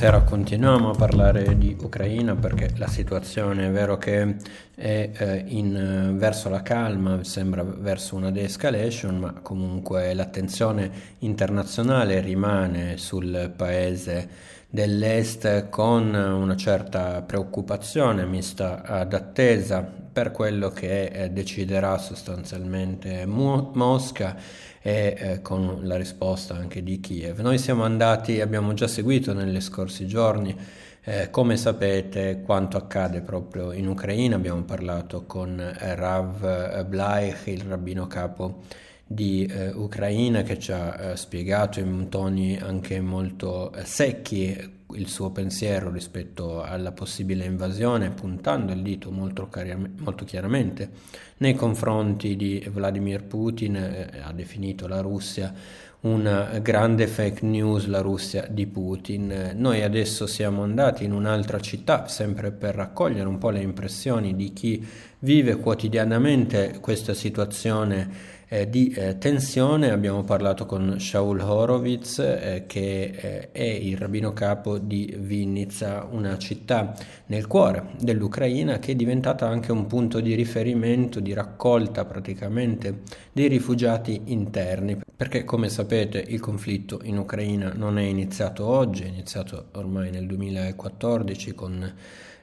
stasera continuiamo a parlare di Ucraina perché la situazione è vero che è eh, in, verso la calma, sembra verso una de-escalation, ma comunque l'attenzione internazionale rimane sul paese dell'Est con una certa preoccupazione mista ad attesa per quello che eh, deciderà sostanzialmente Mo- Mosca e eh, con la risposta anche di Kiev. Noi siamo andati, abbiamo già seguito negli scorsi giorni, eh, come sapete, quanto accade proprio in Ucraina. Abbiamo parlato con Rav Blaich, il rabbino capo di eh, Ucraina, che ci ha eh, spiegato in toni anche molto eh, secchi il suo pensiero rispetto alla possibile invasione, puntando il dito molto, molto chiaramente nei confronti di Vladimir Putin, eh, ha definito la Russia una grande fake news, la Russia di Putin. Noi adesso siamo andati in un'altra città, sempre per raccogliere un po' le impressioni di chi vive quotidianamente questa situazione eh, di eh, tensione. Abbiamo parlato con Shaul Horowitz, eh, che eh, è il rabbino capo di Vinnytsia, una città nel cuore dell'Ucraina che è diventata anche un punto di riferimento, di raccolta praticamente dei rifugiati interni, perché come sapete il conflitto in Ucraina non è iniziato oggi, è iniziato ormai nel 2014 con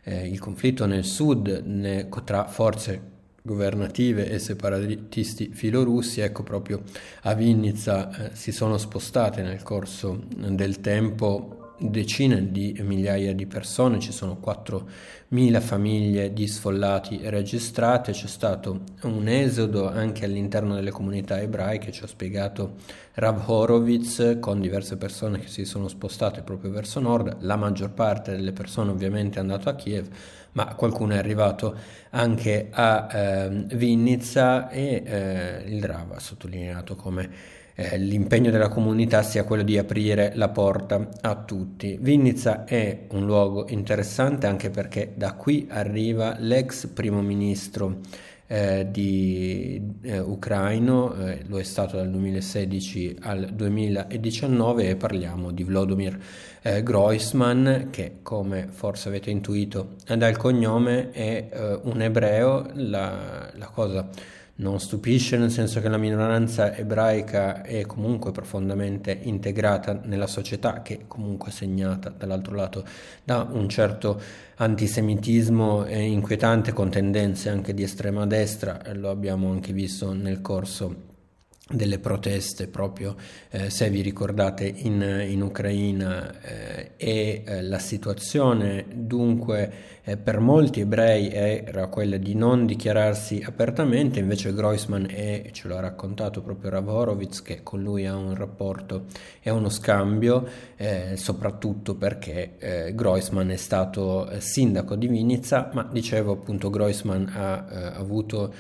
eh, il conflitto nel sud ne, tra forze governative e separatisti filorussi, ecco proprio a Vinnytsia eh, si sono spostate nel corso del tempo decine di migliaia di persone, ci sono 4.000 famiglie di sfollati registrate, c'è stato un esodo anche all'interno delle comunità ebraiche, ci ha spiegato Rav Horowitz con diverse persone che si sono spostate proprio verso nord, la maggior parte delle persone ovviamente è andato a Kiev, ma qualcuno è arrivato anche a eh, Vinnytsia e eh, il Rav ha sottolineato come eh, l'impegno della comunità sia quello di aprire la porta a tutti. Vinnytsia è un luogo interessante anche perché da qui arriva l'ex primo ministro eh, di eh, ucraino, eh, lo è stato dal 2016 al 2019 e parliamo di Vladimir eh, Groisman che come forse avete intuito dal cognome è eh, un ebreo, la, la cosa non stupisce nel senso che la minoranza ebraica è comunque profondamente integrata nella società che è comunque segnata dall'altro lato da un certo antisemitismo inquietante con tendenze anche di estrema destra, lo abbiamo anche visto nel corso delle proteste proprio eh, se vi ricordate in, in Ucraina eh, e eh, la situazione dunque eh, per molti ebrei era quella di non dichiararsi apertamente invece Groisman è, ce l'ha raccontato proprio Rav Horowitz che con lui ha un rapporto e uno scambio eh, soprattutto perché eh, Groisman è stato sindaco di Vinica ma dicevo appunto Groisman ha avuto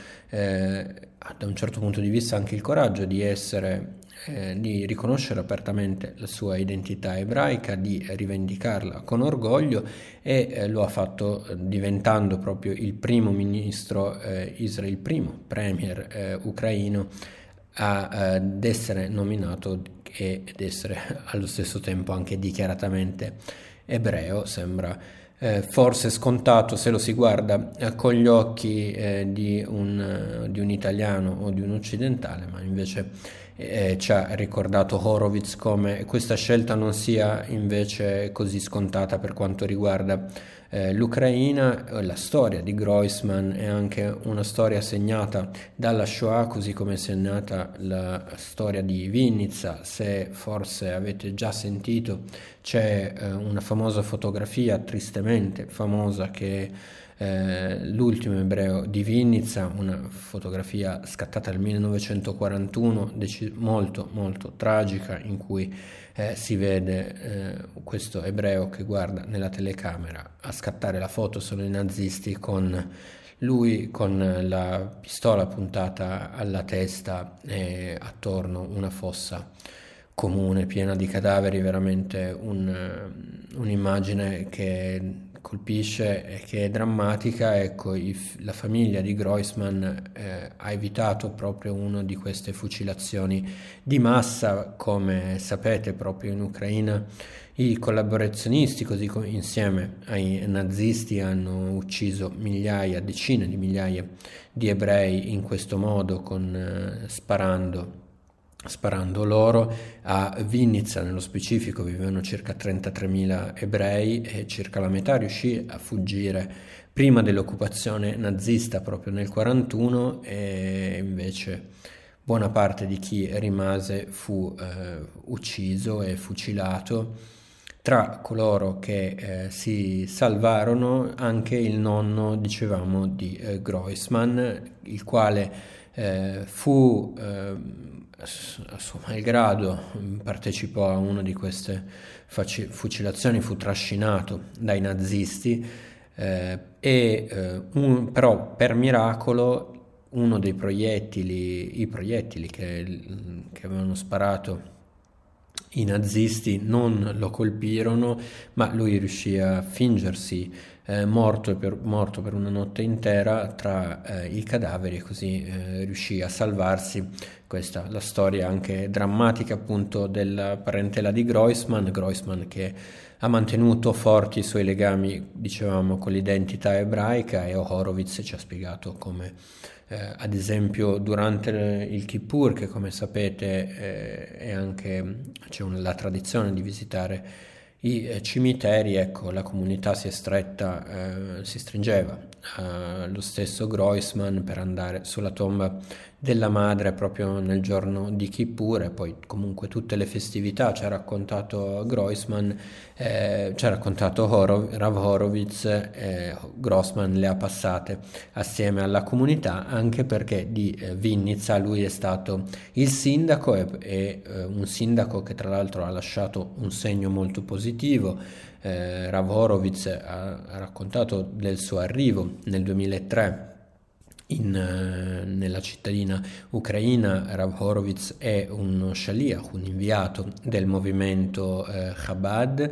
da un certo punto di vista anche il coraggio di essere eh, di riconoscere apertamente la sua identità ebraica, di rivendicarla con orgoglio e eh, lo ha fatto eh, diventando proprio il primo ministro eh, Israele, il primo premier eh, ucraino ad essere nominato ed essere allo stesso tempo anche dichiaratamente ebreo, sembra eh, forse scontato se lo si guarda eh, con gli occhi eh, di, un, di, un, italiano o di un occidentale, ma invece eh, ci ha ricordato Horowitz come questa scelta non sia invece così scontata per quanto riguarda eh, L'Ucraina, la storia di Groisman è anche una storia segnata dalla Shoah, così come è segnata la storia di Vinnytsia. Se forse avete già sentito, c'è eh, una famosa fotografia, tristemente famosa, che eh, l'ultimo ebreo di Vinnytsia, una fotografia scattata nel 1941, dec- molto molto tragica, in cui eh, si vede eh, questo ebreo che guarda nella telecamera a scattare la foto, sono i nazisti con lui con la pistola puntata alla testa e attorno una fossa comune piena di cadaveri, veramente un, un'immagine che colpisce e che è drammatica, ecco, la famiglia di Groisman eh, ha evitato proprio una di queste fucilazioni di massa, come sapete proprio in Ucraina. I collaborazionisti, così come insieme ai nazisti, hanno ucciso migliaia, decine di migliaia di ebrei in questo modo, con, eh, sparando sparando loro. A Vinnytsia nello specifico vivevano circa 33.000 ebrei e circa la metà riuscì a fuggire prima dell'occupazione nazista proprio nel 1941 e invece buona parte di chi rimase fu eh, ucciso e fucilato tra coloro che eh, si salvarono anche il nonno, dicevamo, di eh, Groisman, il quale eh, fu, a suo malgrado, partecipò a una di queste faci- fucilazioni, fu trascinato dai nazisti eh, e eh, un, però per miracolo uno dei proiettili, i proiettili che, che avevano sparato i nazisti non lo colpirono, ma lui riuscì a fingersi eh, morto, per, morto, per, una notte intera tra eh, i cadaveri e così eh, riuscì a salvarsi. Questa è la storia anche drammatica appunto della parentela di Groisman, Groisman che ha mantenuto forti i suoi legami, dicevamo, con l'identità ebraica e Horowitz ci ha spiegato come eh, ad esempio durante il Kippur, che come sapete eh, anche, c'è una, la tradizione di visitare i eh, cimiteri, ecco, la comunità si è stretta, eh, si stringeva eh, lo stesso Groisman per andare sulla tomba della madre proprio nel giorno di Kippur e poi comunque tutte le festività ci ha raccontato Groisman, eh, ci ha raccontato Horo, Rav Horowitz, eh, Grossman le ha passate assieme alla comunità anche perché di eh, Vinnizza lui è stato il sindaco e eh, un sindaco che tra l'altro ha lasciato un segno molto positivo. Eh, Rav Horowitz ha, ha, raccontato del suo arrivo nel 2003 in, eh, nella cittadina ucraina. Rav Horowitz è uno shaliach, un inviato del movimento eh, Chabad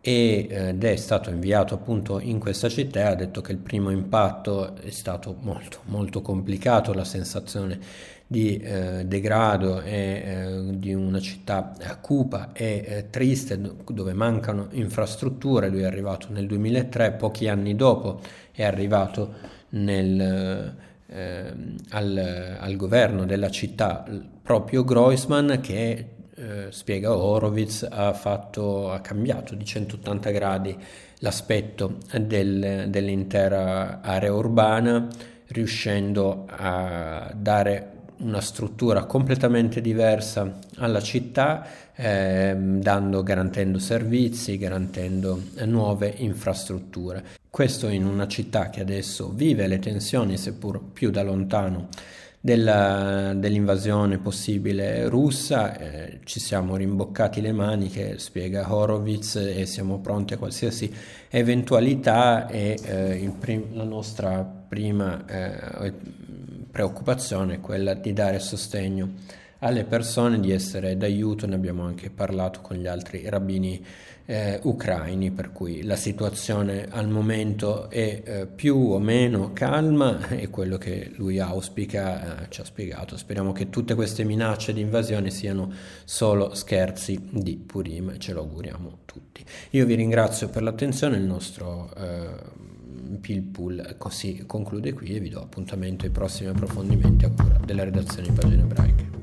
ed è stato inviato appunto in questa città e ha detto che il primo impatto è stato molto molto complicato, la sensazione di eh, degrado e eh, di una città cupa e eh, triste dove mancano infrastrutture. Lui è arrivato nel 2003, pochi anni dopo è arrivato nel, ehm, al, al, governo della città proprio Groisman che eh, spiega Horowitz ha, fatto, ha cambiato di 180 gradi l'aspetto del, dell'intera area urbana riuscendo a dare una struttura completamente diversa alla città, eh, dando, garantendo servizi, garantendo nuove infrastrutture. Questo in una città che adesso vive le tensioni, seppur più da lontano, della, dell'invasione possibile russa, eh, ci siamo rimboccati le maniche, spiega Horowitz, e siamo pronti a qualsiasi eventualità. E eh, prim- la nostra prima eh, preoccupazione è quella di dare sostegno alle persone, di essere d'aiuto, ne abbiamo anche parlato con gli altri rabbini eh, ucraini, per cui la situazione al momento è eh, più o meno calma e quello che lui auspica eh, ci ha spiegato. Speriamo che tutte queste minacce di invasione siano solo scherzi di Purim, ce lo auguriamo tutti. Io vi ringrazio per l'attenzione, il nostro eh, Pilpool così conclude qui e vi do appuntamento ai prossimi approfondimenti a cura della redazione di pagine ebraiche.